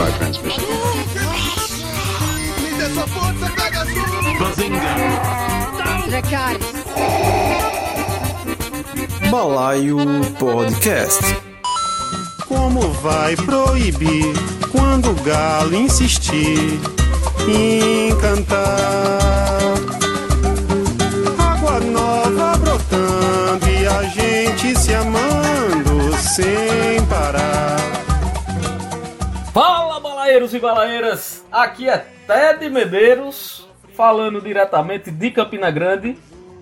our transmission. Balaio Podcast. Como vai proibir quando o galo insistir em cantar? Água nova brotando e a gente se amando sem parar. Fala, balaeiros e balaeiras! Aqui é Ted Medeiros, falando diretamente de Campina Grande,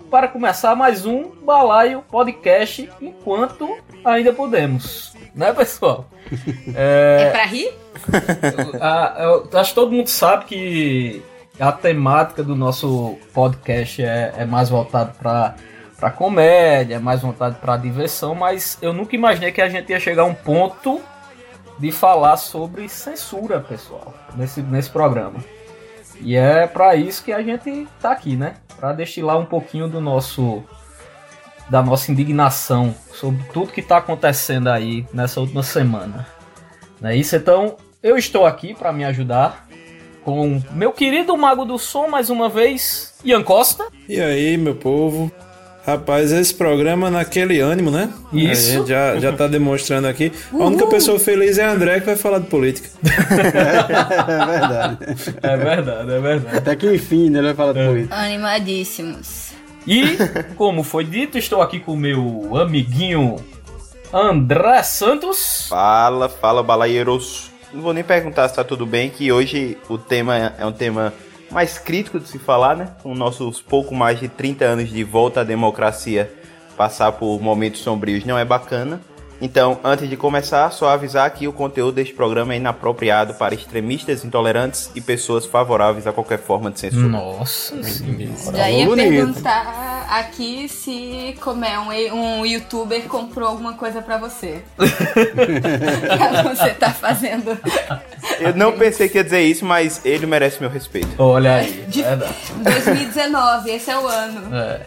para começar mais um Balaio Podcast, enquanto ainda podemos. Né, pessoal? É pra rir? Ah, eu acho que todo mundo sabe que a temática do nosso podcast é, é mais voltado para para comédia, é mais voltado para diversão, mas eu nunca imaginei que a gente ia chegar a um ponto de falar sobre censura, pessoal, nesse, nesse programa. E é para isso que a gente tá aqui, né? Para destilar um pouquinho do nosso da nossa indignação sobre tudo que tá acontecendo aí nessa última semana. Não é isso? Então, eu estou aqui para me ajudar com meu querido mago do som mais uma vez, Ian Costa. E aí, meu povo? Rapaz, esse programa naquele ânimo, né? Isso. A gente já, já tá demonstrando aqui. A única pessoa feliz é a André que vai falar de política. É verdade. É verdade, é verdade. Até que enfim, né? Ele vai falar de política. Animadíssimos. E, como foi dito, estou aqui com o meu amiguinho André Santos. Fala, fala, balaeiros. Não vou nem perguntar se tá tudo bem, que hoje o tema é um tema mais crítico de se falar, né? Com nossos pouco mais de 30 anos de volta à democracia, passar por momentos sombrios não é bacana. Então, antes de começar, só avisar que o conteúdo deste programa é inapropriado para extremistas intolerantes e pessoas favoráveis a qualquer forma de censura. Nossa senhora. Já ia bonito. perguntar aqui se como é um, um youtuber comprou alguma coisa pra você. pra você tá fazendo. Eu não pensei que ia dizer isso, mas ele merece meu respeito. Olha aí, De- verdade. 2019, esse é o ano. É.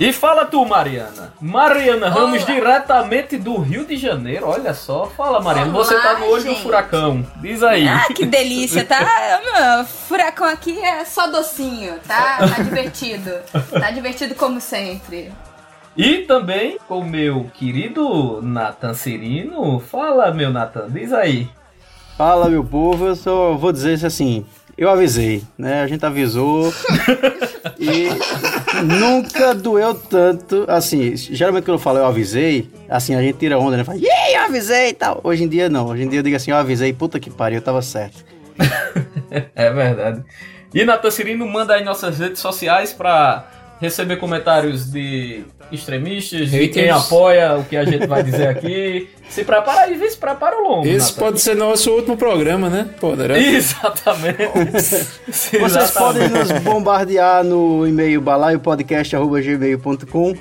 E fala tu, Mariana. Mariana Ramos, Olá. diretamente do Rio de Janeiro. Olha só. Fala, Mariana. Olá, Você tá no olho do gente. furacão. Diz aí. Ah, que delícia, tá? Meu, furacão aqui é só docinho, tá? Tá divertido. Tá divertido como sempre. E também com o meu querido Nathan Cirino. Fala, meu Nathan. Diz aí. Fala, meu povo. Eu só vou dizer isso assim. Eu avisei, né? A gente avisou. e nunca doeu tanto. Assim, geralmente quando eu falo eu avisei, assim, a gente tira onda, né? Fala, yeah, eu avisei e tal. Hoje em dia não. Hoje em dia eu digo assim, eu avisei, puta que pariu, eu tava certo. É verdade. E Nathan Cirino manda aí nossas redes sociais pra receber comentários de extremistas, de Haters. quem apoia o que a gente vai dizer aqui. Se prepara aí, vê se prepara o longo. Esse Nathan. pode ser nosso último programa, né? Poderá. Exatamente. Vocês podem nos bombardear no e-mail balaiopodcast.gmail.com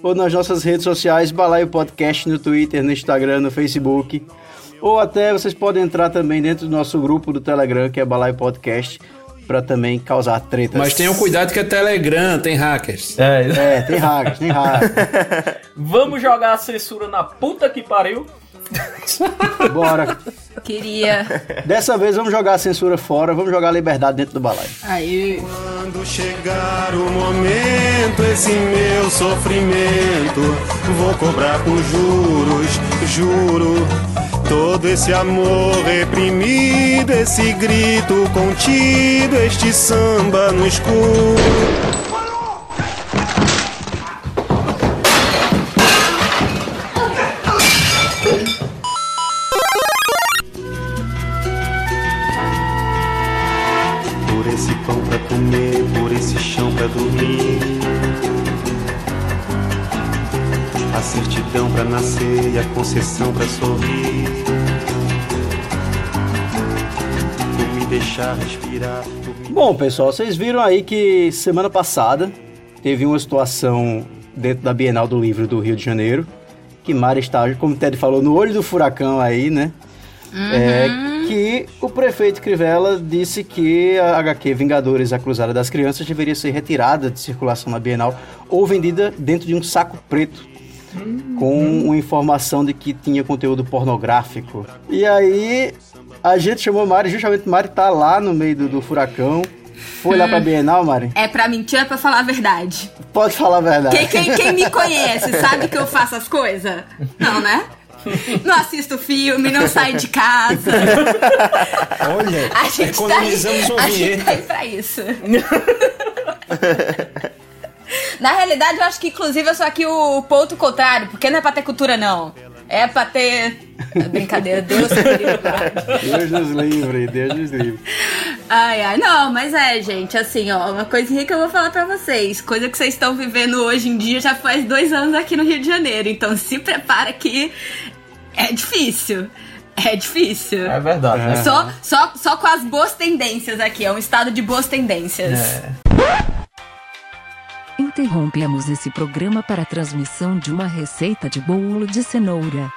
ou nas nossas redes sociais, Balaio Podcast no Twitter, no Instagram, no Facebook. Ou até vocês podem entrar também dentro do nosso grupo do Telegram, que é Balaio Podcast, para também causar tretas. Mas tenham cuidado que é Telegram, tem hackers. É, É, tem hackers, tem hackers. vamos jogar a censura na puta que pariu. Bora. Queria. Dessa vez vamos jogar a censura fora, vamos jogar a liberdade dentro do balaio. Aí. Quando chegar o momento, esse meu sofrimento, vou cobrar com juros, juro. Todo esse amor reprimido, esse grito contido, este samba no escuro. Bom, pessoal, vocês viram aí que semana passada teve uma situação dentro da Bienal do Livro do Rio de Janeiro, que Mara está, como o Ted falou, no olho do furacão aí, né? É, que o prefeito Crivella disse que a HQ Vingadores, a Cruzada das Crianças, deveria ser retirada de circulação na Bienal ou vendida dentro de um saco preto com uma informação de que tinha conteúdo pornográfico. E aí A gente chamou Mari, justamente Mari tá lá no meio do, do furacão. Foi lá pra Bienal, Mari? É pra mentir ou é pra falar a verdade? Pode falar a verdade. Quem, quem, quem me conhece sabe que eu faço as coisas? Não, né? Não assisto filme, não saio de casa. Olha, A gente tá aí, economizamos uma a gente tá aí pra isso. Na realidade, eu acho que inclusive eu sou aqui o ponto contrário, porque não é pra ter cultura, não. É pra ter. Brincadeira, Deus livre. Deus nos livre, Deus nos livre. Ai, ai, não, mas é, gente, assim, ó, uma coisinha que eu vou falar pra vocês. Coisa que vocês estão vivendo hoje em dia já faz dois anos aqui no Rio de Janeiro. Então se prepara que é difícil. É difícil. É verdade, né? Só, só, só com as boas tendências aqui, é um estado de boas tendências. É. Interrompemos esse programa para a transmissão de uma receita de bolo de cenoura.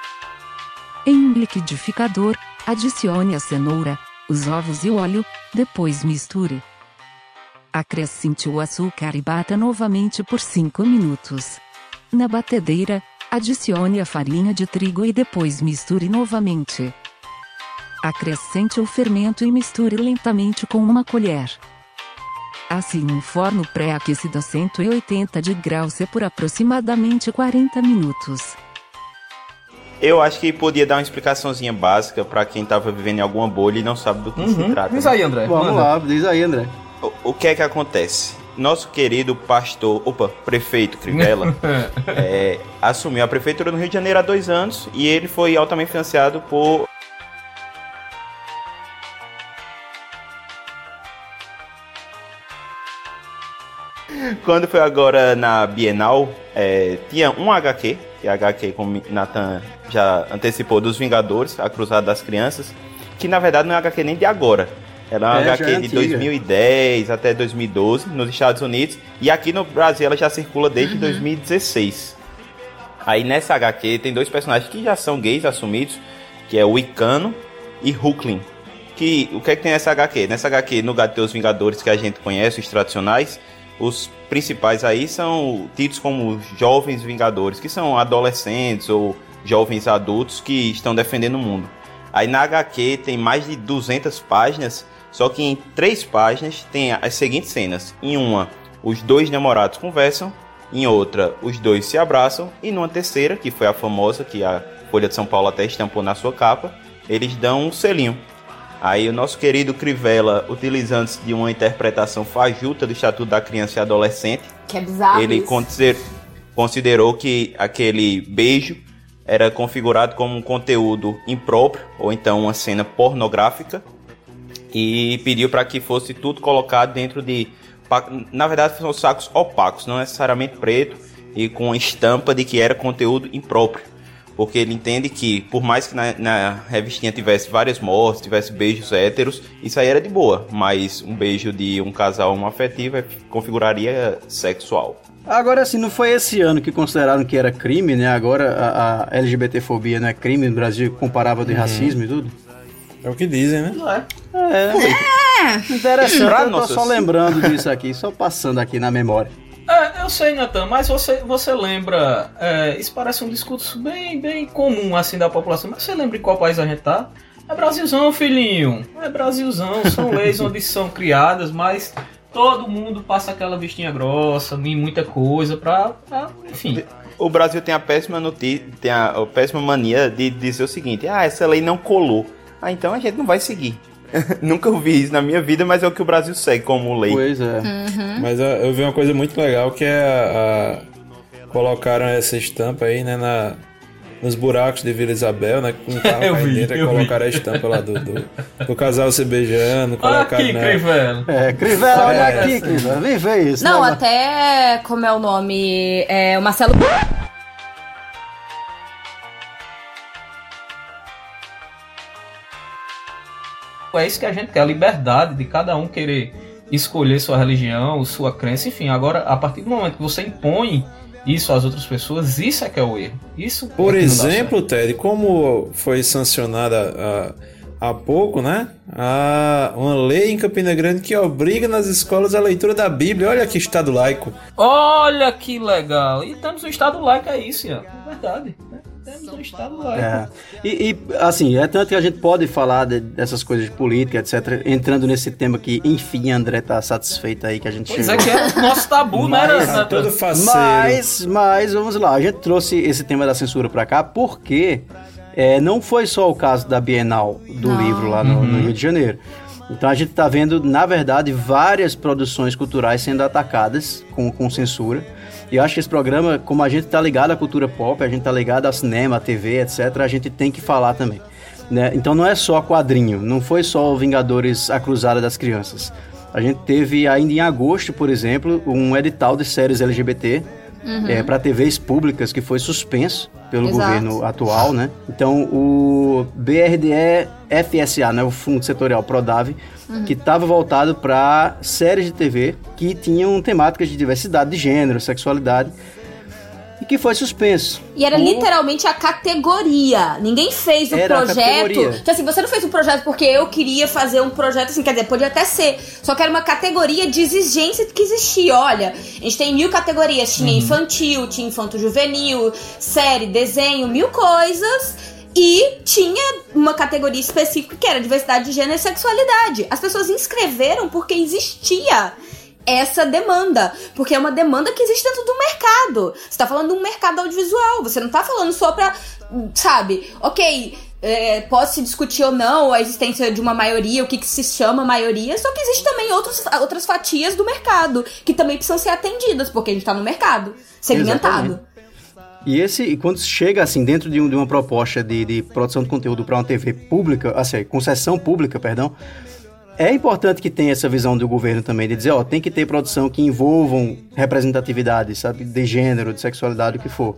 Em um liquidificador, adicione a cenoura, os ovos e o óleo, depois misture. Acrescente o açúcar e bata novamente por 5 minutos. Na batedeira, adicione a farinha de trigo e depois misture novamente. Acrescente o fermento e misture lentamente com uma colher. Assim um forno pré-aquecido a 180 de graus C por aproximadamente 40 minutos. Eu acho que podia dar uma explicaçãozinha básica pra quem tava vivendo em alguma bolha e não sabe do que se Uhum. trata. Diz né? aí, André. Vamos manda. lá, diz aí, André. O, o que é que acontece? Nosso querido pastor, opa, prefeito Crivella, é, assumiu a prefeitura do Rio de Janeiro há dois anos e ele foi altamente financiado por Quando foi agora na Bienal, é, tinha um HQ, que é HQ, como Nathan já antecipou, dos Vingadores, a Cruzada das Crianças, que na verdade não é HQ nem de agora. Ela é uma É, HQ de antiga. 2010 até 2012 nos Estados Unidos, e aqui no Brasil ela já circula desde 2016. Aí nessa HQ tem dois personagens que já são gays assumidos, que é o Icano e Hucklin. Que, o que é que tem nessa HQ? Nessa HQ, no lugar de ter os Vingadores que a gente conhece, os tradicionais, os principais aí são tidos como jovens Vingadores, que são adolescentes ou jovens adultos que estão defendendo o mundo. Aí na HQ tem mais de 200 páginas, só que em três páginas tem as seguintes cenas. Em uma, os dois namorados conversam, em outra, os dois se abraçam, e numa terceira, que foi a famosa, que a Folha de São Paulo até estampou na sua capa, eles dão um selinho. Aí o nosso querido Crivella, utilizando-se de uma interpretação fajuta do Estatuto da Criança e Adolescente, Que é bizarro. ele isso. considerou que aquele beijo era configurado como um conteúdo impróprio ou então uma cena pornográfica e pediu para que fosse tudo colocado dentro de na verdade são sacos opacos, não necessariamente preto e com estampa de que era conteúdo impróprio. Porque ele entende que, por mais que na, na revistinha tivesse várias mortes, tivesse beijos héteros, isso aí era de boa. Mas um beijo de um casal homoafetivo é- configuraria sexual. Agora, assim, não foi esse ano que consideraram que era crime, né? Agora a, a LGBTfobia não é crime no Brasil, comparava de racismo e tudo. É o que dizem, né? É, interessante. Pra Eu tô só lembrando disso aqui, só passando aqui na memória. É, eu sei, Natan, mas você, você lembra. é, isso parece um discurso bem, bem comum assim da população, mas você lembra em qual país a gente tá? É Brasilzão, filhinho. É Brasilzão. São leis onde são criadas, mas todo mundo passa aquela vestinha grossa e muita coisa pra. pra- enfim. O Brasil tem a péssima notícia, tem a, a péssima mania de dizer o seguinte: ah, essa lei não colou. Ah, então a gente não vai seguir. Nunca ouvi isso na minha vida, mas é o que o Brasil segue como lei. Pois é. Mas ah, eu vi uma coisa muito legal que é a, a- colocaram essa estampa aí, né, na, nos buracos de Vila Isabel, né? Com um carro Eu aí vi, dentro, eu vi. colocaram a estampa lá do, do, do casal se beijando, Olha colocaram, aqui, né? Crivella. É, Crivella, olha É, aqui. Crivella, vem ver isso. Não, né? até. Como é o nome? É, o Marcelo. É isso que a gente quer, a liberdade de cada um querer escolher sua religião, sua crença, enfim. Agora, a partir do momento que você impõe isso às outras pessoas, isso é que é o erro. Isso é Por dá exemplo, Ted, como foi sancionada há, há pouco, né? A, uma lei em Campina Grande que obriga nas escolas a leitura da Bíblia. Olha que estado laico. Olha que legal! E estamos no estado laico, é isso, Ian. É verdade. né? Temos um laico. É. E, e, assim, é tanto que a gente pode falar de- dessas coisas de política, etc., entrando nesse tema que, enfim, André tá satisfeito aí que a gente Pois chegou. é que é o nosso tabu, né? Mas, Era- todo faceiro. Mas, mas, vamos lá, a gente trouxe esse tema da censura pra cá porque é, não foi só o caso da Bienal do Não. livro lá no, no Rio de Janeiro. Então a gente tá vendo, na verdade, várias produções culturais sendo atacadas com, com censura. E eu acho que esse programa, como a gente tá ligado à cultura pop, a gente tá ligado ao cinema, à TV, etc., a gente tem que falar também. né? Então não é só quadrinho, não foi só o Vingadores A Cruzada das Crianças. A gente teve ainda em agosto, por exemplo, um edital de séries LGBT para TVs públicas que foi suspenso pelo Exato. governo atual, né? Então o BRDE FSA, né, o Fundo Setorial Prodave, que estava voltado para séries de TV que tinham temáticas de diversidade de gênero, sexualidade e que foi suspenso. E era Por- literalmente a categoria. Ninguém fez o Era projeto. Então, assim, você não fez um projeto porque eu queria fazer um projeto assim, quer dizer, podia até ser. Só que era uma categoria de exigência que existia. Olha, a gente tem mil categorias. Tinha infantil, tinha infanto-juvenil, série, desenho, mil coisas. E tinha uma categoria específica que era diversidade de gênero e sexualidade. As pessoas inscreveram porque existia essa demanda. Porque é uma demanda que existe dentro do mercado. Você tá falando de um mercado audiovisual. Você não tá falando só pra. Sabe, ok. é, se discutir ou não a existência de uma maioria, o que, que se chama maioria, só que existe também outros, outras fatias do mercado que também precisam ser atendidas, porque a gente tá no mercado segmentado. E esse, e quando chega assim dentro de, um- de uma proposta de, de produção de conteúdo para uma TV pública, assim, concessão pública, perdão, é importante que tenha essa visão do governo também de dizer, ó, tem que ter produção que envolvam representatividade, sabe, de gênero, de sexualidade, o que for.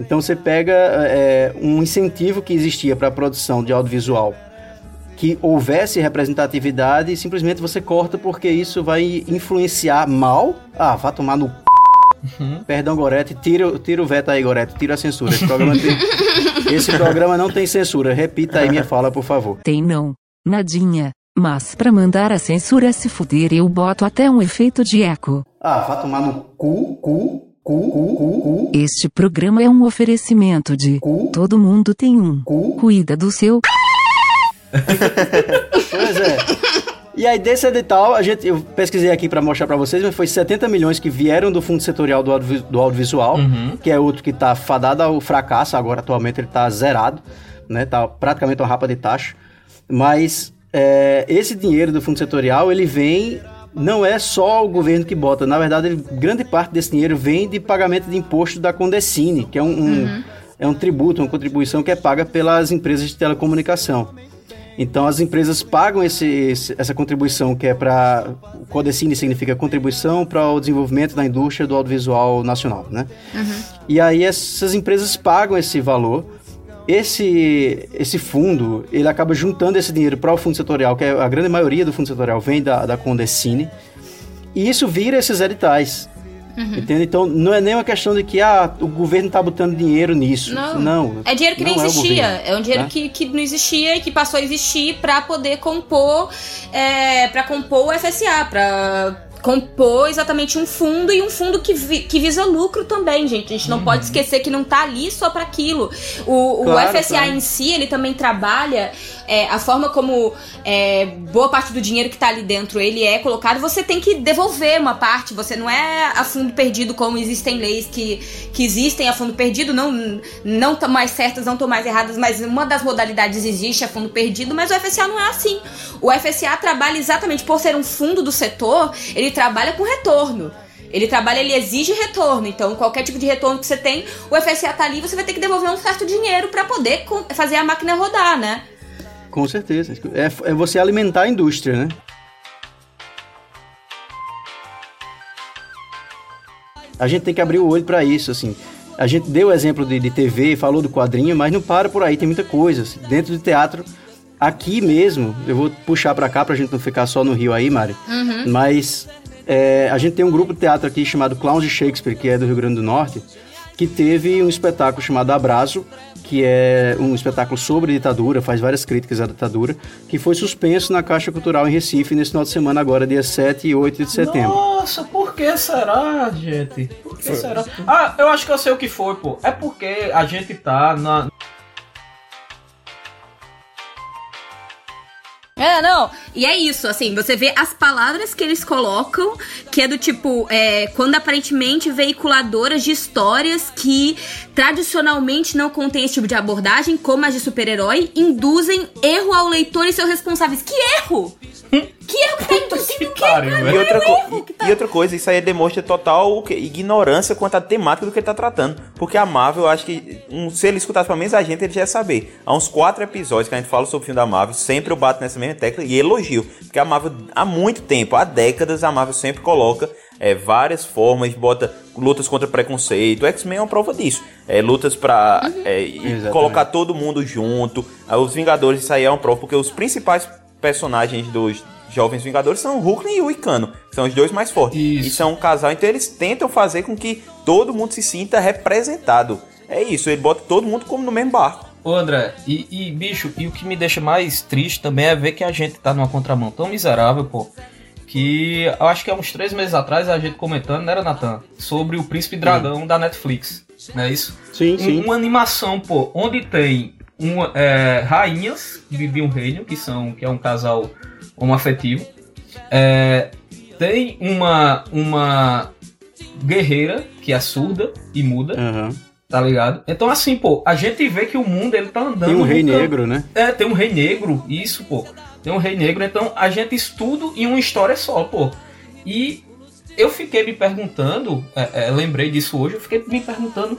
Então você pega é, um incentivo que existia para a produção de audiovisual que houvesse representatividade e simplesmente você corta porque isso vai influenciar mal. Ah, vá tomar no Perdão, Gorete, tira, tira o veto aí, Gorete, tira a censura. Esse programa, tem- esse programa não tem censura. Repita aí minha fala, por favor. Tem não, nadinha. Mas pra mandar a censura se fuder eu boto até um efeito de eco. Ah, vá tomar no cu, cu, cu, cu, cu, cu, Este programa é um oferecimento de cu, Todo mundo tem um. cu. Cuida do seu. Pois é. E aí, desse edital, a gente, eu pesquisei aqui pra mostrar pra vocês, mas foi 70 milhões que vieram do Fundo Setorial do, Audiovi- do Audiovisual, que é outro que tá fadado ao fracasso, agora atualmente ele tá zerado, né? Tá praticamente uma rapa de taxa. Mas é, esse dinheiro do Fundo Setorial, ele vem. Não é só o governo que bota, na verdade, ele- grande parte desse dinheiro vem de pagamento de imposto da Condecine, que é um, um- é um tributo, uma contribuição que é paga pelas empresas de telecomunicação. Então as empresas pagam esse, essa contribuição que é para Codecine significa contribuição para o desenvolvimento da indústria do audiovisual nacional, né? E aí essas empresas pagam esse valor. Esse esse fundo ele acaba juntando esse dinheiro para o fundo setorial, que é a grande maioria do fundo setorial vem da da Condecine. E isso vira esses editais. Entende? Então não é nem uma questão de que ah, o governo está botando dinheiro nisso. Não. É dinheiro que nem não é existia. governo, É, um dinheiro né? que, que não existia e que passou a existir pra poder compor é, para compor o FSA, pra compor exatamente um fundo e um fundo que, vi- que visa lucro também, gente. A gente não pode esquecer que não tá ali só pra aquilo. O, o Claro, FSA claro. em si, ele também trabalha é, a forma como é, boa parte do dinheiro que tá ali dentro ele é colocado, você tem que devolver uma parte. Você não é a fundo perdido como existem leis que, que existem a fundo perdido, não não tão mais certas, não tão mais erradas, mas uma das modalidades existe a fundo perdido, mas o FSA não é assim. O FSA trabalha exatamente por ser um fundo do setor, ele trabalha com retorno. Ele trabalha, ele exige retorno. Então, qualquer tipo de retorno que você tem, o FSA tá ali, você vai ter que devolver um certo dinheiro pra poder fazer a máquina rodar, né? Com certeza. É, é você alimentar a indústria, né? A gente tem que abrir o olho para isso, assim. A gente deu o exemplo de, de TV, falou do quadrinho, mas não para por aí, tem muita coisa. assim. Dentro do teatro, aqui mesmo, eu vou puxar para cá pra gente não ficar só no Rio aí, Mari. Mas é, a gente tem um grupo de teatro aqui chamado Clowns de Shakespeare, que é do Rio Grande do Norte, que teve um espetáculo chamado Abraço, que é um espetáculo sobre ditadura, faz várias críticas à ditadura, que foi suspenso na Caixa Cultural em Recife nesse final de semana agora, dia 7 e 8 de setembro. Nossa, por que será, gente? Por que será? Ah, eu acho que eu sei o que foi, pô. É porque a gente tá na, É, não. E é isso, assim, você vê as palavras que eles colocam, que é do tipo, é, quando aparentemente veiculadoras de histórias que tradicionalmente não contêm esse tipo de abordagem, como as de super-herói, induzem erro ao leitor e seus responsáveis. Que erro? Que erro que tá induzindo o quê. E outra, co- tá- e coisa, isso aí demonstra total ignorância quanto à temática do que ele tá tratando. Porque a Marvel, eu acho que um, se ele escutasse pelo menos a gente, ele já ia saber. Há uns quatro episódios que a gente fala sobre o filme da Marvel, sempre eu bato nessa mesma tecla e elogio. Porque a Marvel, há muito tempo, há décadas, a Marvel sempre coloca é, várias formas, bota lutas contra preconceito. O X-Men é uma prova disso. É, lutas pra é, e Exatamente. colocar todo mundo junto. Ah, Os Vingadores, isso aí é uma prova, porque os principais personagens dos Jovens Vingadores são o Hulk e o Icano, que são os dois mais fortes. Isso. E são um casal, então eles tentam fazer com que todo mundo se sinta representado. É isso, ele bota todo mundo como no mesmo barco. Ô André, e, e, bicho, e o que me deixa mais triste também é ver que a gente tá numa contramão tão miserável, pô. Que eu acho que há uns três meses atrás a gente comentando, era, Natan? Sobre o Príncipe Dragão da Netflix. Não é isso? Sim, Um- sim. Uma animação, pô, onde tem uma, é, rainhas de, de um reino, que são que é um casal homoafetivo. É, tem uma, uma guerreira que é surda e muda, Aham. tá ligado? Então, assim, pô, a gente vê que o mundo ele tá andando. Tem um rei negro, né? É, tem um rei negro, isso, pô. Tem um rei negro, então a gente estuda em uma história só, pô. E eu fiquei me perguntando, é, é, lembrei disso hoje, eu fiquei me perguntando,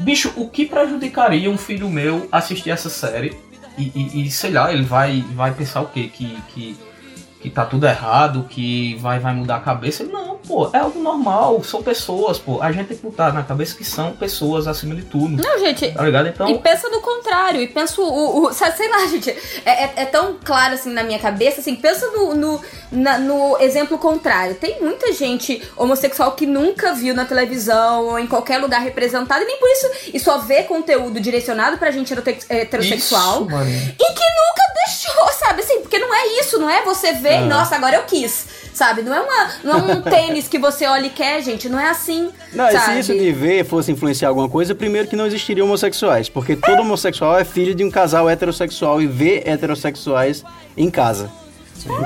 bicho, o que prejudicaria um filho meu assistir essa série? E, e- e, sei lá, ele vai, vai pensar o quê? Que, que, que tá tudo errado, que vai, vai mudar a cabeça? Não, pô, é algo normal, são pessoas, pô. A gente tem que botar na cabeça que são pessoas acima de tudo. Não, gente, Tá ligado? Então. E pensa no contrário, e penso o. o sei lá, gente, é, é- é tão claro assim na minha cabeça, assim, pensa no, no, na- no exemplo contrário. Tem muita gente homossexual que nunca viu na televisão ou em qualquer lugar representado, e nem por isso, e só vê conteúdo direcionado pra gente heterossexual. Isso, mano. E que nunca deixou, sabe? Assim, porque não é isso, não é você ver, e, nossa, agora eu quis, sabe? Não é, uma, não é um tênis que você olha e quer, gente, não é assim. Não, e se sabe? isso de ver fosse influenciar alguma coisa, primeiro que não existiriam homossexuais, porque todo homossexual é filho de um casal heterossexual e vê heterossexuais em casa.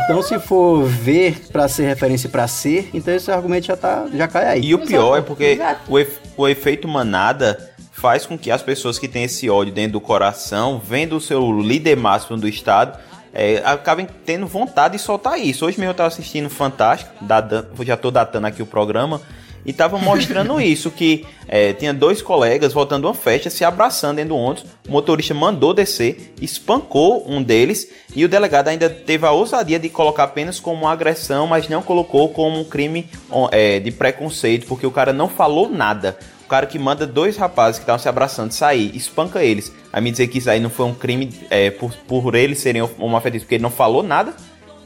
Então, se for ver pra ser referência pra ser, então esse argumento já, tá, já cai aí. E o pior é porque o, ef- o efeito manada faz com que as pessoas que têm esse ódio dentro do coração, vendo o seu líder máximo do estado, é, acabem tendo vontade de soltar isso. Hoje mesmo eu tava assistindo Fantástico, da- já tô datando aqui o programa, e tava mostrando isso, que é, tinha dois colegas voltando a uma festa, se abraçando dentro do ônibus, o motorista mandou descer, espancou um deles, e o delegado ainda teve a ousadia de colocar apenas como uma agressão, mas não colocou como um crime é, de preconceito, porque o cara não falou nada. O cara que manda dois rapazes que estavam se abraçando sair, espanca eles. Aí me dizer que isso aí não foi um crime é, por, por eles serem homoafetivos, porque ele não falou nada.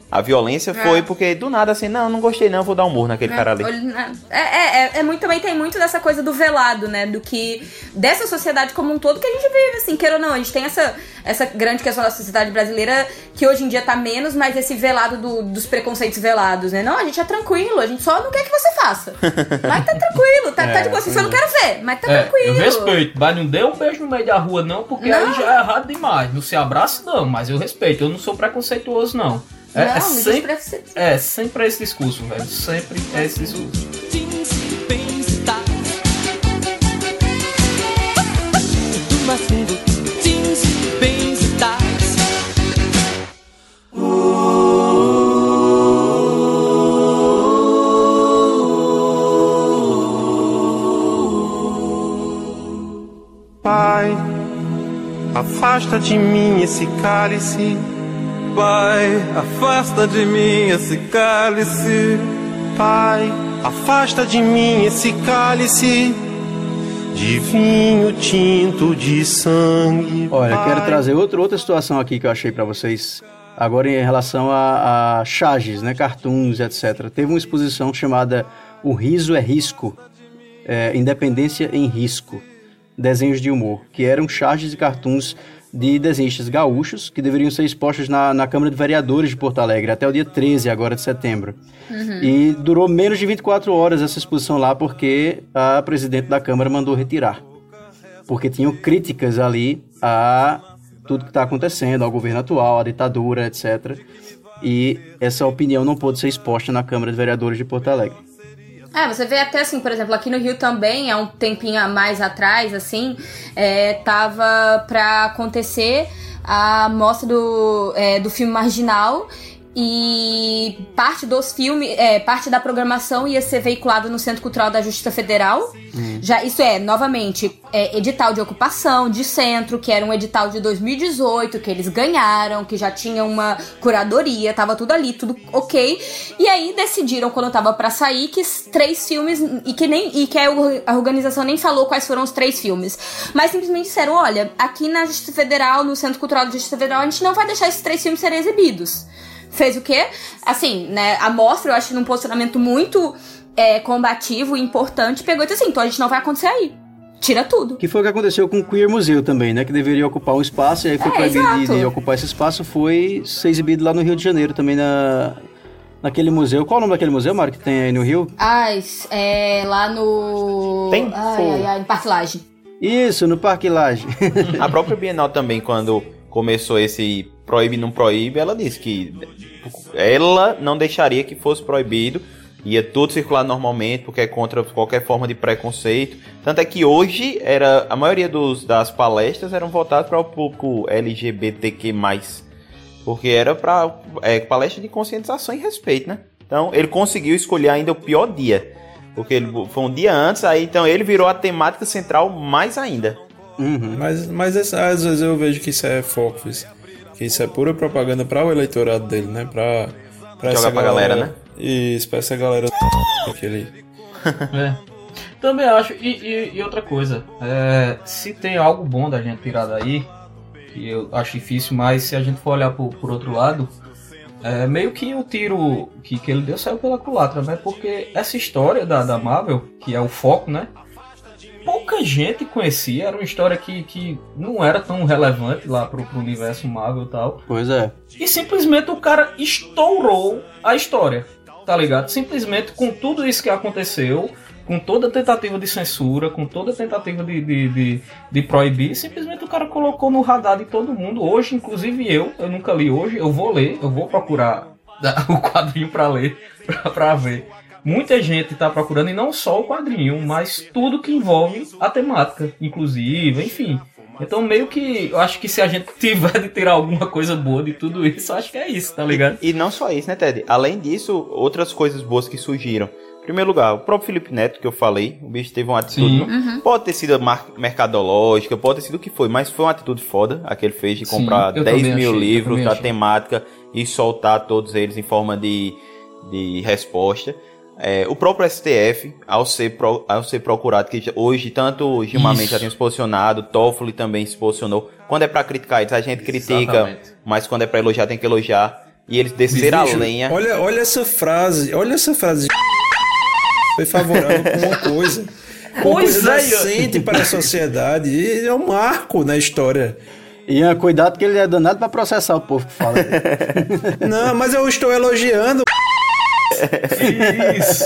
A violência foi porque do nada assim, não, não gostei não, vou dar um murro naquele cara ali. É, é, é, é muito, também tem muito dessa coisa do velado, né? Do que. dessa sociedade como um todo que a gente vive, assim, queira ou não. A gente tem essa, essa grande questão da sociedade brasileira que hoje em dia tá menos, mas esse velado do- dos preconceitos velados, né? Não, a gente é tranquilo, a gente só não quer que você faça. Mas tá tranquilo, tá, tá de boa. Assim, só não quero ver, mas tá É, tranquilo. eu respeito, mas não dê um beijo no meio da rua, não, porque Não. aí já é errado demais. Não se abraça, não, mas eu respeito. Eu não sou preconceituoso, não. É, Não, é sempre, despre- é sempre esse discurso, velho. Sempre é esse discurso. Pai, afasta de mim esse cálice. Pai, afasta de mim esse cálice. Pai, afasta de mim esse cálice de vinho tinto de sangue. Olha, Pai. quero trazer outro, outra situação aqui que eu achei pra vocês. Agora em relação a, a charges, né, cartoons, etc. Teve uma exposição chamada O Riso é Risco, é, Independência em Risco. desenhos de humor, que eram charges e cartoons de desenhistas gaúchos que deveriam ser expostos na, na Câmara de Vereadores de Porto Alegre até o dia 13 agora de setembro. E durou menos de 24 horas essa exposição lá porque a presidente da Câmara mandou retirar. Porque tinham críticas ali a tudo que está acontecendo, ao governo atual, à ditadura, etc. E essa opinião não pôde ser exposta na Câmara de Vereadores de Porto Alegre. É, você vê até assim, por exemplo, aqui no Rio também, há um tempinho a mais atrás, assim, é, tava pra acontecer a mostra do, é, do filme Marginal e parte dos filmes, é, parte da programação ia ser veiculada no Centro Cultural da Justiça Federal. Já, isso é, novamente, é, edital de ocupação de centro, que era um edital de 2018, que eles ganharam, que já tinha uma curadoria, tava tudo ali, tudo ok. E aí decidiram, quando tava pra sair, que três filmes, e que nem e que a organização nem falou quais foram os três filmes. Mas simplesmente disseram: olha, aqui na Justiça Federal, no Centro Cultural da Justiça Federal, a gente não vai deixar esses três filmes serem exibidos fez o quê? Assim, né? A mostra, eu acho, num posicionamento muito é, combativo e importante, pegou e disse assim: então a gente não vai acontecer aí. Tira tudo. Que foi o que aconteceu com o Queer Museu também, né? Que deveria ocupar um espaço e aí foi É, proibido de, ocupar esse espaço. Foi ser exibido lá no Rio de Janeiro também, na, naquele museu. Qual é o nome daquele museu, Mário, que tem aí no Rio? Ai, é lá no. Tempo. Ai, ai, ai, no Parque Lage. Isso, no Parque Lage. A própria Bienal também, quando começou esse proíbe não proíbe, ela disse que ela não deixaria que fosse proibido, ia tudo circular normalmente, porque é contra qualquer forma de preconceito. Tanto é que hoje era a maioria dos, das palestras eram voltadas para o público LGBTQ+, porque era para é, palestra de conscientização e respeito, né? Então ele conseguiu escolher ainda o pior dia. Porque ele foi um dia antes, aí então ele virou a temática central mais ainda. Uhum. Mas, mas essa- às vezes eu vejo que isso é foco, isso. que isso é pura propaganda para o eleitorado dele, né? Pra, pra Jogar pra galera, né? Isso, pra essa galera aquele. É. Também acho. E, e- e outra coisa, é, se tem algo bom da gente tirar daí, que eu acho difícil, mas se a gente for olhar por, por outro lado, é, meio que o tiro que, que ele deu saiu pela culatra, né? Porque essa história da, da Marvel, que é o foco, né? Pouca gente conhecia, era uma história que, que não era tão relevante lá pro, pro universo Marvel e tal. Pois é. E simplesmente o cara estourou a história, tá ligado? Simplesmente com tudo isso que aconteceu, com toda a tentativa de censura, com toda a tentativa de, de, de, de proibir, simplesmente o cara colocou no radar de todo mundo. Hoje, inclusive eu, eu nunca li hoje, eu vou ler, eu vou procurar o quadrinho pra ler, pra, pra ver. Muita gente tá procurando, e não só o quadrinho, mas tudo que envolve a temática, inclusive, enfim. Então, meio que eu acho que se a gente tiver de tirar alguma coisa boa de tudo isso, acho que é isso, tá ligado? E não só isso, né, Ted? Além disso, outras coisas boas que surgiram. Em primeiro lugar, o próprio Felipe Neto, que eu falei, o bicho teve uma atitude. Sim. Uhum. Pode ter sido mercadológica, pode ter sido o que foi, mas foi uma atitude foda a que ele fez de Sim, comprar eu 10 também mil achei, livros da achei. temática e soltar todos eles em forma de, de resposta. É, o próprio STF, ao ser, pro- ao ser procurado, que hoje tanto Gilmar já tem se posicionado, Toffoli também se posicionou. Quando é pra criticar eles, a gente critica, Exatamente. mas quando é pra elogiar, tem que elogiar. E eles desceram a Bicho, lenha. Olha, olha essa frase, olha essa frase. Foi favorável com uma coisa. Uma Pois coisa é, decente para a sociedade. E é um marco na história. Ian, cuidado que ele é danado pra processar o povo que fala. Não, mas eu estou elogiando. Isso,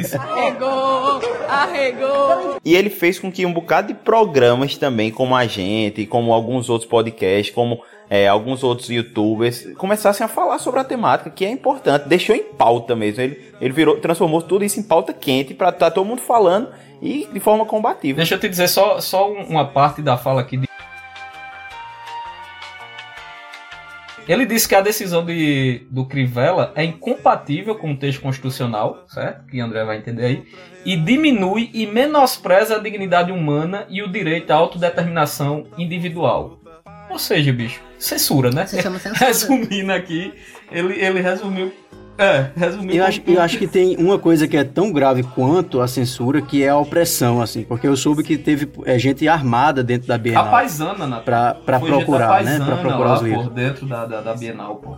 isso. Arregou! Arregou! E ele fez com que um bocado de programas também, como a gente, como alguns outros podcasts, como é, alguns outros youtubers, começassem a falar sobre a temática, que é importante. Deixou em pauta mesmo. Ele, ele virou, transformou tudo isso em pauta quente pra estar todo mundo falando e de forma combativa. Deixa eu te dizer só, só um- uma parte da fala aqui. De... Ele disse que a decisão de, do Crivella é incompatível com o texto constitucional, certo? Que André vai entender aí. E diminui e menospreza a dignidade humana e o direito à autodeterminação individual. Ou seja, bicho, censura, né? Censura. Resumindo aqui, ele, ele resumiu. É, resumiu. Eu acho, eu acho que tem uma coisa que é tão grave quanto a censura, que é a opressão, assim. Porque eu soube que teve é, gente armada dentro da A Bienal. paisana, Nath. Pra, pra procurar, né? paisana Pra procurar lá, os livros. dentro da, da, da Bienal, pô.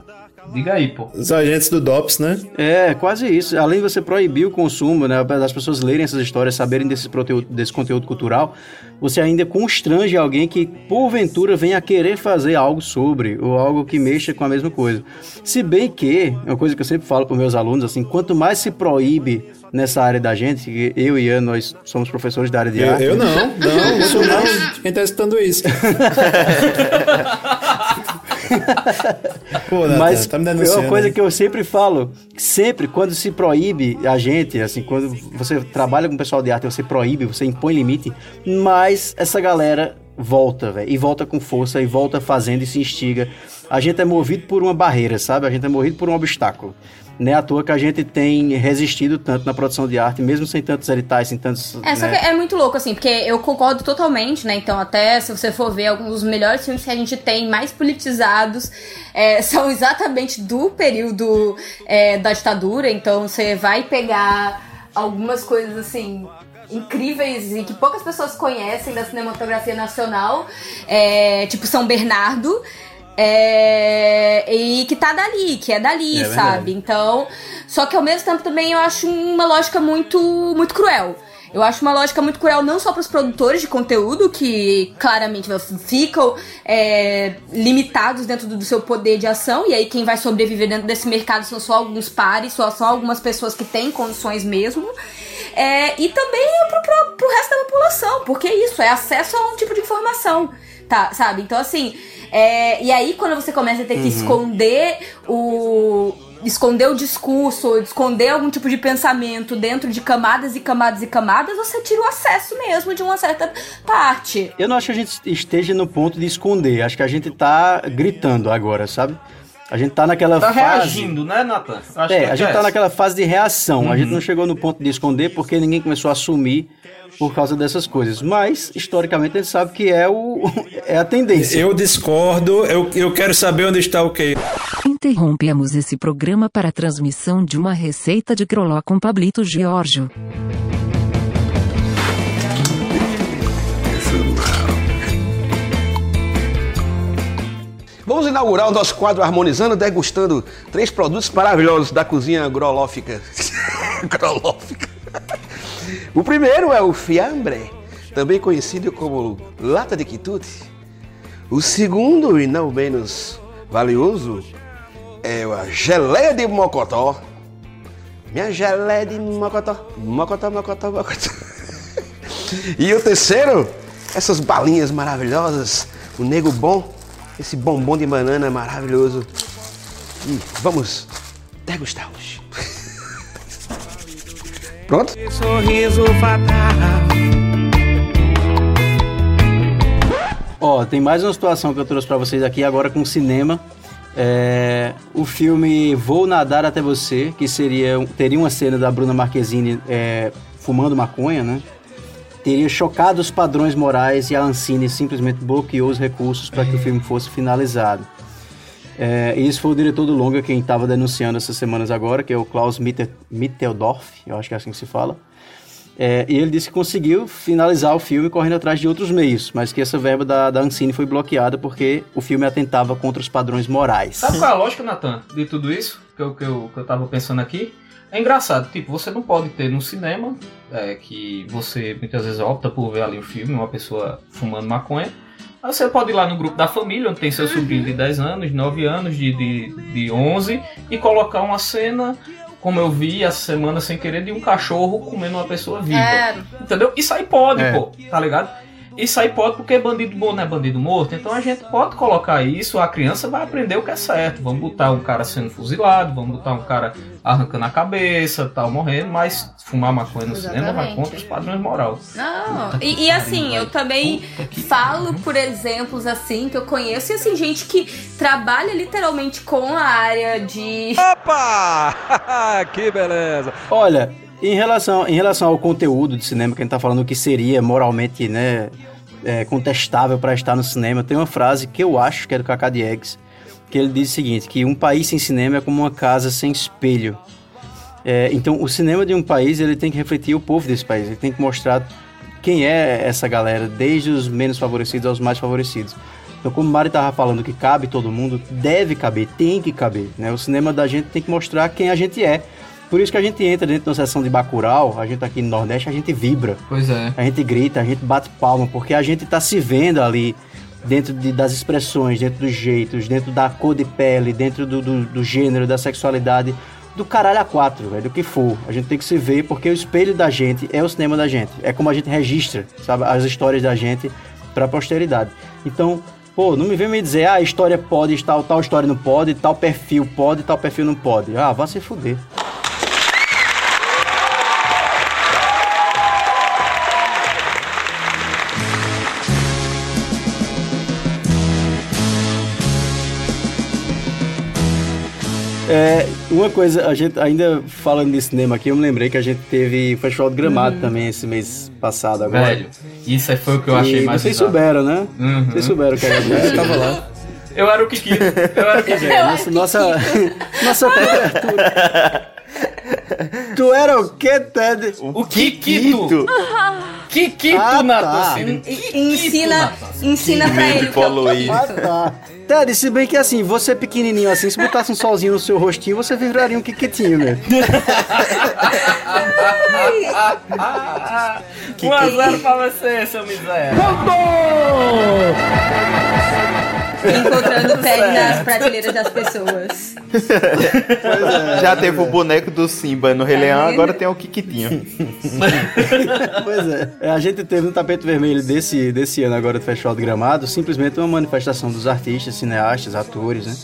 Diga aí, pô. Os agentes do DOPS, né? É, quase isso. Além de você proibir o consumo, né, das pessoas lerem essas histórias, saberem desse, conteúdo, desse conteúdo cultural, você ainda constrange alguém que, porventura, venha a querer fazer algo sobre, ou algo que mexa com a mesma coisa. Se bem que, é uma coisa que eu sempre falo para meus alunos, assim, quanto mais se proíbe nessa área da gente, que eu e Ian, nós somos professores da área de Eu, arte. eu não, não, não sou não. Quem tá escutando isso? Pô, Nathan, Mas tá é uma coisa que eu sempre falo, sempre quando se proíbe a gente, assim, quando você trabalha com o pessoal de arte, você proíbe, você impõe limite, mas essa galera volta, velho, e volta com força, e volta fazendo e se instiga. A gente é movido por uma barreira, sabe? A gente é movido por um obstáculo. Não é à toa que a gente tem resistido tanto na produção de arte, mesmo sem tantos editais, sem tantos... É, só né? que é muito louco, assim, porque eu concordo totalmente, né? Então, até se você for ver alguns dos melhores filmes que a gente tem, mais politizados, é, são exatamente do período é, da ditadura. Então, você vai pegar algumas coisas, assim, incríveis e que poucas pessoas conhecem da cinematografia nacional, é, tipo São Bernardo. É, e que tá dali, que é dali, É sabe? Então, só que ao mesmo tempo também eu acho uma lógica muito, muito cruel. Eu acho uma lógica muito cruel não só para os produtores de conteúdo, que claramente ficam é, limitados dentro do, do seu poder de ação, e aí quem vai sobreviver dentro desse mercado são só alguns pares, só, só algumas pessoas que têm condições mesmo. É, e também pro, pro, pro resto da população, porque é isso, é acesso a um tipo de informação, tá, sabe? Então, assim, é, e aí quando você começa a ter que esconder o esconder o discurso, esconder algum tipo de pensamento dentro de camadas e camadas e camadas, você tira o acesso mesmo de uma certa parte. Eu não acho que a gente esteja no ponto de esconder, acho que a gente tá gritando agora, sabe? A gente tá naquela Tá fase... reagindo, né, Nathan? Acho É, que a gente tá essa. naquela fase de reação. A gente não chegou no ponto de esconder porque ninguém começou a assumir por causa dessas coisas. Mas, historicamente, a gente sabe que é, o, é a tendência. Eu discordo, eu, eu quero saber onde está o quê. Interrompemos esse programa para a transmissão de uma receita de groló com Pablito Giorgio. Vamos inaugurar o nosso quadro Harmonizando, degustando três produtos maravilhosos da cozinha grolófica. grolófica. O primeiro é o fiambre, também conhecido como lata de quitute. O segundo, e não menos valioso, é a geleia de mocotó. Minha geleia de mocotó, mocotó, mocotó, mocotó. E o terceiro, essas balinhas maravilhosas, o nego bom, esse bombom de banana maravilhoso. E vamos degustá-los. Pronto? Sorriso fatal. Ó, tem mais uma situação que eu trouxe pra vocês aqui agora com o cinema. É, o filme Vou Nadar Até Você, que seria, teria uma cena da Bruna Marquezine é, fumando maconha, né? Teria chocado os padrões morais e a Ancine simplesmente bloqueou os recursos para que o filme fosse finalizado. É, e isso foi o diretor do longa quem estava denunciando essas semanas agora, que é o Klaus Mitteldorf, eu acho que é assim que se fala. É, e ele disse que conseguiu finalizar o filme correndo atrás de outros meios, mas que essa verba da, da Ancine foi bloqueada porque o filme atentava contra os padrões morais. Sabe qual é a lógica, Nathan, de tudo isso que eu, que, eu, que eu tava pensando aqui? É engraçado, tipo, você não pode ter no cinema, é, que você muitas vezes opta por ver ali o filme, uma pessoa fumando maconha. Aí você pode ir lá no grupo da família, onde tem seu sobrinho de 10 anos, de 9 anos, de, de, de 11, e colocar uma cena, como eu vi essa semana sem querer, de um cachorro comendo uma pessoa viva. É, Entendeu? Isso aí pode, É. pô, tá ligado? Isso aí pode porque bandido bom não é bandido morto. Então a gente pode colocar isso, a criança vai aprender o que é certo. Vamos botar um cara sendo fuzilado, vamos botar um cara arrancando a cabeça, tal, morrendo, mas fumar maconha no cinema vai Exatamente. contra os padrões morais. Não, Puta e, e assim, eu também falo pariu. por exemplos assim que eu conheço, e assim, gente que trabalha literalmente com a área de. Opa! que beleza! Olha, em relação, em relação ao conteúdo de cinema que a gente tá falando que seria moralmente, né, é, contestável para estar no cinema, tem uma frase que eu acho que é do Kaká Diegues, que ele diz o seguinte, que um país sem cinema é como uma casa sem espelho. É, então, o cinema de um país, ele tem que refletir o povo desse país, ele tem que mostrar quem é essa galera, desde os menos favorecidos aos mais favorecidos. Então, como o Mari tava falando que cabe todo mundo, deve caber, tem que caber, né? O cinema da gente tem que mostrar quem a gente é. Por isso que a gente entra dentro de uma sessão de Bacurau, a gente aqui no Nordeste, a gente vibra. Pois é. A gente grita, a gente bate palma, porque a gente tá se vendo ali dentro de- das expressões, dentro dos jeitos, dentro da cor de pele, dentro do, do, do gênero, da sexualidade, do caralho a quatro, velho, do que for. A gente tem que se ver, porque o espelho da gente é o cinema da gente. É como a gente registra, sabe, as histórias da gente pra posteridade. Então, pô, não me vem me dizer, ah, a história pode, tal, tal história não pode, tal perfil pode, tal perfil não pode. Ah, vá se fuder. É, uma coisa, a gente ainda falando de cinema aqui, eu me lembrei que a gente teve Festival de Gramado também esse mês passado agora. Velho, isso aí foi o que eu E achei mais Vocês bizarro. souberam, né? Uhum. Vocês souberam que a gente Eu tava lá. Eu era o Kiki. Eu era o Kiki. É, nossa, nossa, nossa cobertura. Tu era o quê, Ted? O Kikito. Kikito, Ah, Natan. tá. Ensina, ensina pra ele o que é o poluído. Ah, tá. Ted, se bem que assim, você pequenininho assim, se botasse um solzinho no seu rostinho, você viraria um quiquetinho, né? 1x0 pra você, seu miséria. Encontrando pele nas prateleiras das pessoas. Já teve o boneco do Simba no Rei Tá Leão, agora tem o Kiktinho. Pois é. É, A gente teve no tapete vermelho desse, desse ano agora do Festival de Gramado simplesmente uma manifestação dos artistas, cineastas, atores, né?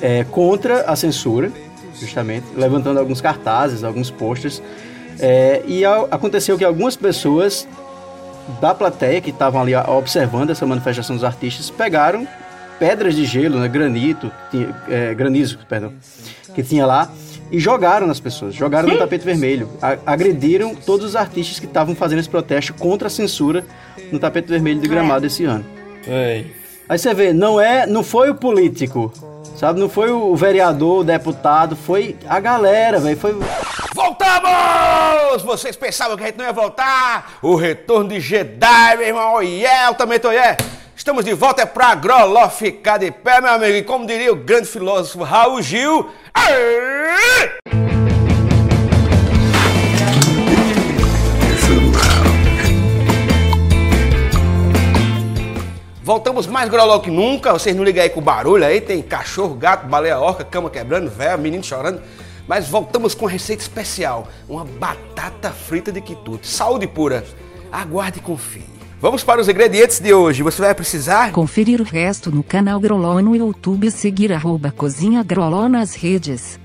É, contra a censura, justamente, levantando alguns cartazes, alguns posters. É, e a- aconteceu que algumas pessoas da plateia que estavam ali observando essa manifestação dos artistas pegaram pedras de gelo, né, granito, tinha, é, granizo, perdão, que tinha lá e jogaram nas pessoas, jogaram no tapete vermelho, A- agrediram todos os artistas que estavam fazendo esse protesto contra a censura no tapete vermelho de Gramado esse ano. Véi. Aí você vê, não é, não foi o político, sabe, não foi o vereador, o deputado, foi a galera, velho, foi Voltamos! Vocês pensavam que a gente não ia voltar? O retorno de Jedi, meu irmão. Oh, yeah, eu também tô, yeah. Estamos de volta é pra Groló ficar de pé, meu amigo. E como diria o grande filósofo Raul Gil... Voltamos mais groló que nunca. Vocês não ligam aí com o barulho aí. Tem cachorro, gato, baleia, orca, cama quebrando, véia, menino chorando. Mas voltamos com receita especial. Uma batata frita de quitute. Saúde pura. Aguarde e confie. Vamos para os ingredientes de hoje. Você vai precisar... Conferir o resto no canal Groló no YouTube e seguir arroba Cozinha Groló nas redes.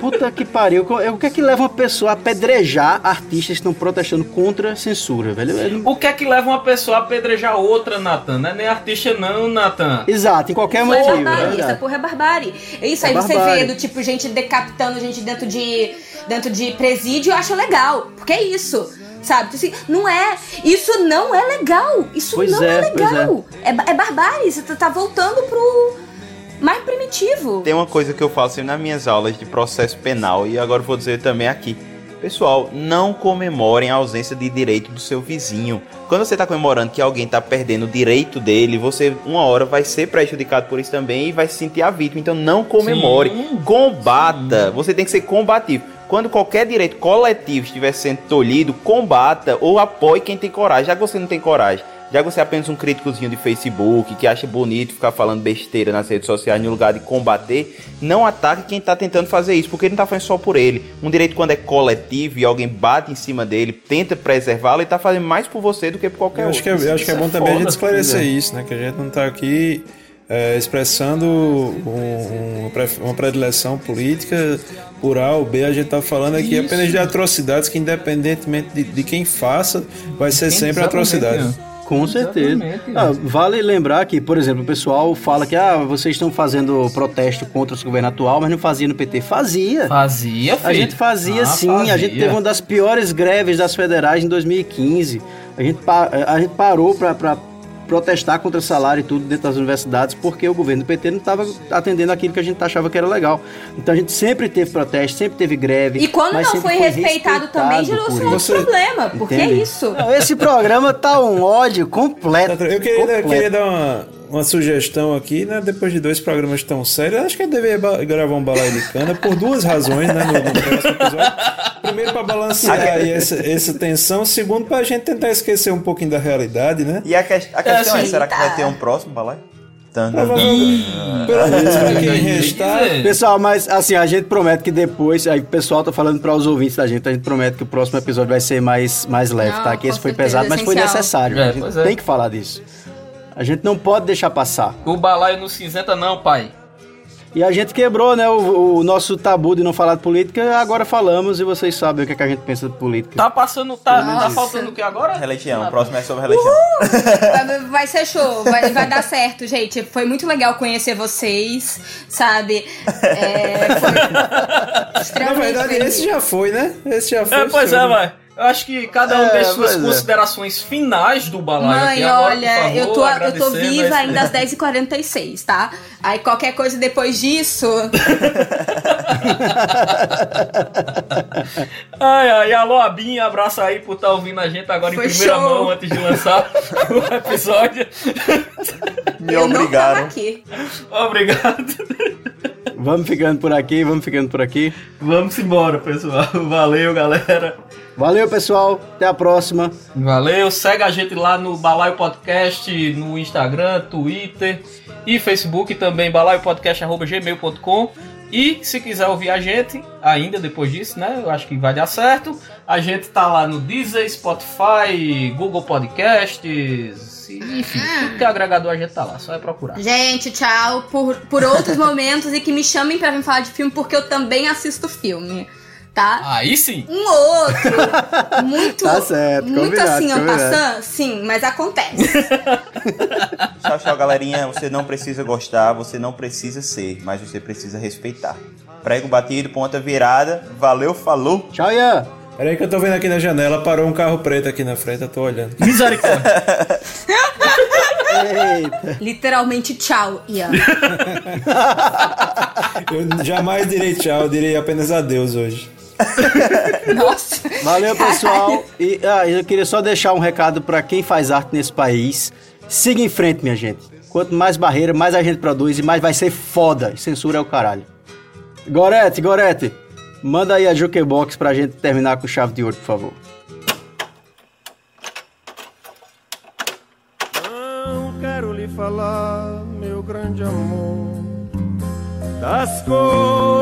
Puta que pariu. O que é que leva uma pessoa a apedrejar artistas que estão protestando contra a censura, velho? O que é que leva uma pessoa a apedrejar outra, Natan? Não é nem artista não, Natan. Exato, em qualquer Isso é motivo. barbárie, é isso é verdade. porra é barbárie. Isso aí É você barbárie. vê do tipo gente decapitando gente dentro de dentro de presídio, eu acho legal. Porque é isso. Sabe? Assim, não é. Isso não é legal. Isso Pois não é, é, pois legal. É. ba- é barbárie. Você tá- tá voltando pro mais primitivo. Tem uma coisa que eu falo sempre nas minhas aulas de processo penal e agora eu vou dizer também aqui. Pessoal, não comemorem a ausência de direito do seu vizinho. Quando você está comemorando que alguém está perdendo o direito dele, você uma hora vai ser prejudicado por isso também e vai se sentir a vítima. Então não comemore, Sim. combata. Você tem que ser combativo. Quando qualquer direito coletivo estiver sendo tolhido, combata ou apoie quem tem coragem. Já que você não tem coragem, já que você é apenas um críticozinho de Facebook que acha bonito ficar falando besteira nas redes sociais no lugar de combater, não ataque quem está tentando fazer isso, porque ele não está fazendo só por ele. Um direito quando é coletivo e alguém bate em cima dele, tenta preservá-lo, ele está fazendo mais por você do que por qualquer Eu acho que é, outro. eu acho que é bom é também a gente esclarecer isso, né? Que a gente não tá aqui é, expressando um- um uma predileção política por A ou B. A gente tá falando aqui Isso. apenas de atrocidades que, independentemente de, de quem faça, vai ser sempre atrocidade. Exatamente, Com certeza. Exatamente, Ah, vale lembrar que, por exemplo, o pessoal fala que ah, vocês estão fazendo protesto contra o governo atual, mas não fazia no PT. Fazia. Fazia, filho. A gente fazia Ah, sim, a gente fazia. teve uma das piores greves das federais em 2015. A gente, pa- a gente parou para protestar contra salário e tudo dentro das universidades porque o governo do PT não estava atendendo aquilo que a gente achava que era legal. Então a gente sempre teve protesto, sempre teve greve. E quando mas não sempre foi respeitado, também gerou por um Você- problema. Porque é isso. Não, esse programa tá um ódio completo. Eu queria, eu completo. queria dar uma, uma sugestão aqui, né? Depois de dois programas tão sérios, acho que eu deveria gravar um balai de cana por duas razões, né? No, no próximo episódio. Primeiro, pra balancear aí essa, essa tensão. Segundo, pra gente tentar esquecer um pouquinho da realidade, né? E a, que- a questão é, assim, será que vai tá. ter um próximo balai? Restar. Pessoal, mas assim, a gente promete que depois, aí o pessoal tá falando para os ouvintes da gente, a gente promete que o próximo episódio vai ser mais, mais leve, Não, tá? Que esse foi pesado, mas foi necessário. É, a gente é. tem que falar disso. A gente não pode deixar passar. O balaio não cinzenta não, pai. E a gente quebrou, né, o, o nosso tabu de não falar de política, agora falamos e vocês sabem o que, é que a gente pensa de política. Tá passando, tá, menos tá faltando o que agora? Religião, o próximo é sobre religião. Vai- Vai ser show, vai, vai dar certo, gente. Foi muito legal conhecer vocês, sabe? É, foi Na verdade, feliz. esse já foi, né? Esse já foi. É, pois é, vai. Eu acho que cada um É, tem suas é. considerações finais do balaio Mãe, aqui agora, olha, favor, eu, tô, eu tô viva ainda às 10h46, tá? Aí qualquer coisa depois disso. Ai, ai, alô, Abinha, abraço aí por estar ouvindo a gente agora Foi em primeira show. mão antes de lançar o episódio. Me eu não tava obrigaram. aqui. Obrigado. Vamos ficando por aqui, vamos ficando por aqui. Vamos embora, pessoal. Valeu, galera. Valeu, pessoal. Até a próxima. Valeu, segue a gente lá no Balaio Podcast, no Instagram, Twitter e Facebook também, balaiopodcast.gmail.com e se quiser ouvir a gente, ainda depois disso, né, eu acho que vai dar certo, a gente tá lá no Deezer, Spotify, Google Podcasts, enfim, tudo que é agregador a gente tá lá, só é procurar. Gente, tchau por, por outros momentos e que me chamem pra vir falar de filme, porque eu também assisto filme, tá? Aí sim! Um ou outro, muito, Tá certo, muito combinado, assim, passant, sim, mas acontece. Tchau, tchau, galerinha. Você não precisa gostar, você não precisa ser, mas você precisa respeitar. Prego batido, ponta virada. Valeu, falou. Tchau, Ian. Peraí que eu tô vendo aqui na janela, parou um carro preto aqui na frente, eu tô olhando. Misericórdia! Eita. Literalmente, tchau, Ian. Eu jamais direi tchau, eu direi apenas adeus hoje. Nossa. Valeu, pessoal. E ah, eu queria só deixar um recado pra quem faz arte nesse país. Siga em frente, minha gente. Quanto mais barreira, mais a gente produz e mais vai ser foda. Censura é o caralho. Gorete, Gorete, manda aí a Jukebox pra gente terminar com chave de ouro, por favor. Não quero lhe falar, meu grande amor, das coisas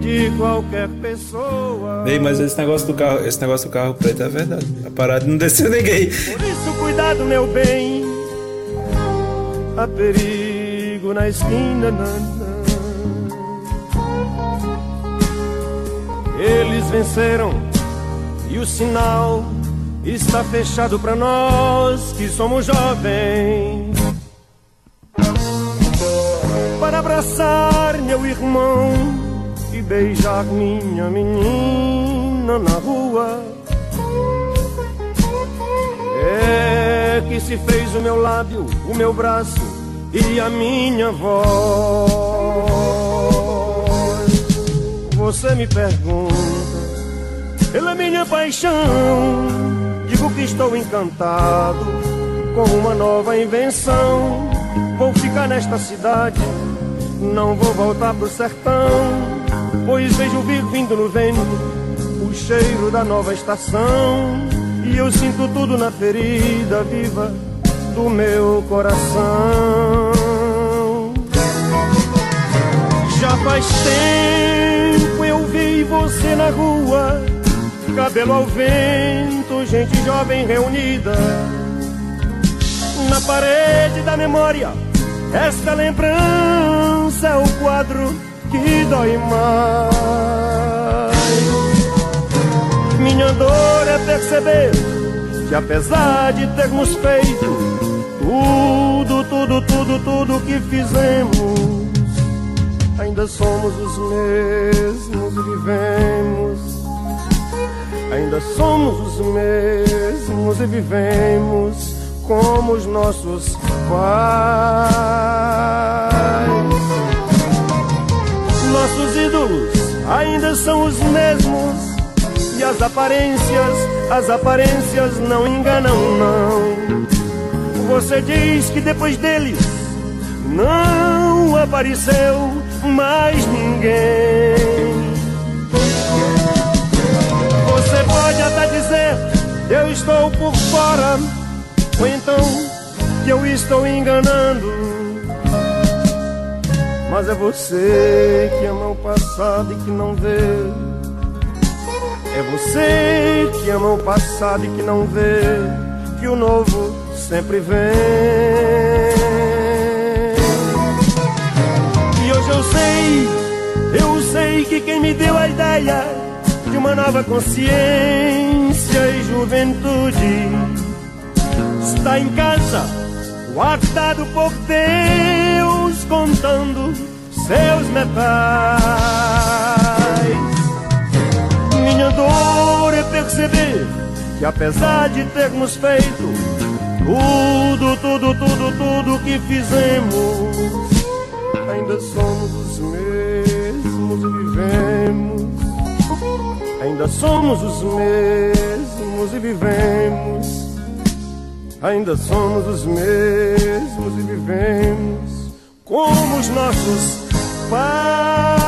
de qualquer pessoa. Ei, mas esse negócio do carro, esse negócio do carro preto é verdade. A parada não desceu ninguém. Por isso, cuidado, meu bem. Há perigo na esquina. nanã. Eles venceram e o sinal está fechado para nós que somos jovens. Para abraçar meu irmão beijar minha menina na rua. É que se fez o meu lábio, o meu braço e a minha voz. Você me pergunta, pela minha paixão, digo que estou encantado com uma nova invenção. Vou ficar nesta cidade, não vou voltar pro sertão, pois vejo vir vindo no vento o cheiro da nova estação. E eu sinto tudo na ferida viva do meu coração. Já faz tempo eu vi você na rua, cabelo ao vento, gente jovem reunida. Na parede da memória, esta lembrança é o quadro que dói mais. Minha dor é perceber que apesar de termos feito tudo, tudo, tudo, tudo, que fizemos. Ainda somos os mesmos vivemos. Ainda somos os mesmos e vivemos como os nossos pais. Ainda são os mesmos. E as aparências, as aparências não enganam, não. Você diz que depois deles não apareceu mais ninguém. Você pode até dizer, eu estou por fora, ou então que eu estou enganando. Mas é você que ama o passado e que não vê. É você que ama o passado e que não vê que o novo sempre vem. E hoje eu sei, eu sei que quem me deu a ideia de uma nova consciência e juventude está em casa, guardado por Deus, contando seus metais. Minha dor é perceber que apesar de termos feito tudo, tudo, tudo, tudo que fizemos, ainda somos os mesmos e vivemos. Ainda somos os mesmos e vivemos. Ainda somos os mesmos e vivemos como os nossos pais.